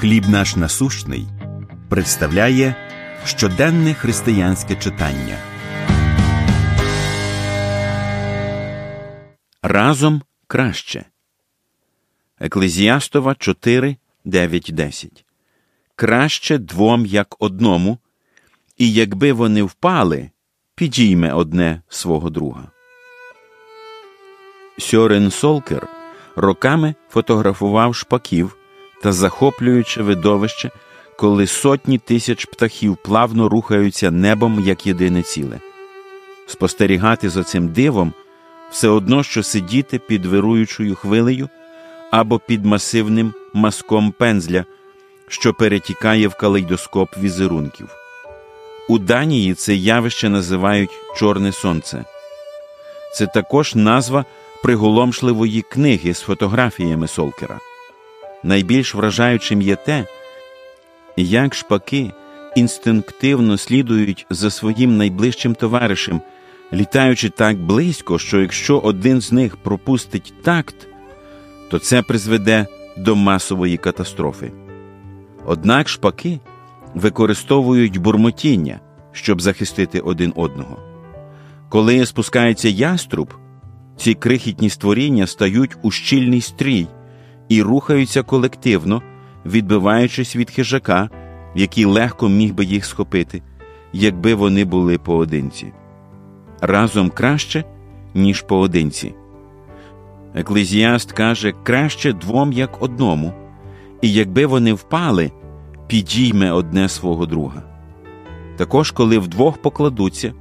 Хліб наш насущний представляє щоденне християнське читання. Разом краще. Еклезіастова 4, 9, 10. Краще двом, як одному, і якби вони впали, підійме одне свого друга. Сьорен Солкер роками фотографував шпаків та захоплююче видовище, коли сотні тисяч птахів плавно рухаються небом як єдине ціле. Спостерігати за цим дивом все одно, що сидіти під вируючою хвилею або під масивним маском пензля, що перетікає в калейдоскоп візерунків. У Данії це явище називають Чорне Сонце. Це також назва приголомшливої книги з фотографіями Солкера. Найбільш вражаючим є те, як шпаки інстинктивно слідують за своїм найближчим товаришем, літаючи так близько, що якщо один з них пропустить такт, то це призведе до масової катастрофи. Однак шпаки використовують бурмотіння, щоб захистити один одного. Коли спускається яструб, ці крихітні створіння стають у щільний стрій і рухаються колективно, відбиваючись від хижака, який легко міг би їх схопити, якби вони були поодинці. Разом краще, ніж поодинці. Еклезіаст каже краще двом, як одному, і якби вони впали, підійме одне свого друга. Також, коли вдвох покладуться,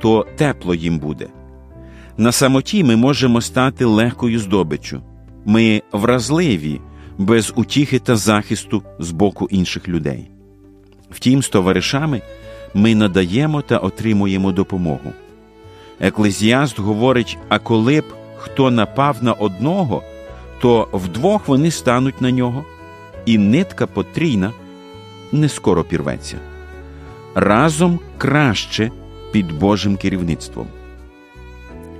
то тепло їм буде. На самоті ми можемо стати легкою здобиччю. Ми вразливі, без утіхи та захисту з боку інших людей. Втім, з товаришами ми надаємо та отримуємо допомогу. Еклезіаст говорить: а коли б хто напав на одного, то вдвох вони стануть на нього, і нитка потрійна не скоро пірветься. Разом краще під Божим керівництвом.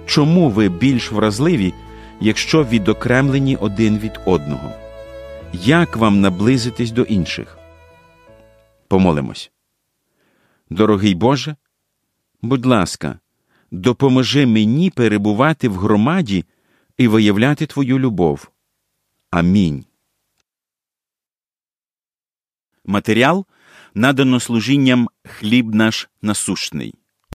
Чому ви більш вразливі, якщо відокремлені один від одного? Як вам наблизитись до інших? Помолимось. Дорогий Боже, будь ласка, допоможи мені перебувати в громаді і виявляти Твою любов. Амінь. Матеріал надано служінням хліб наш насущний.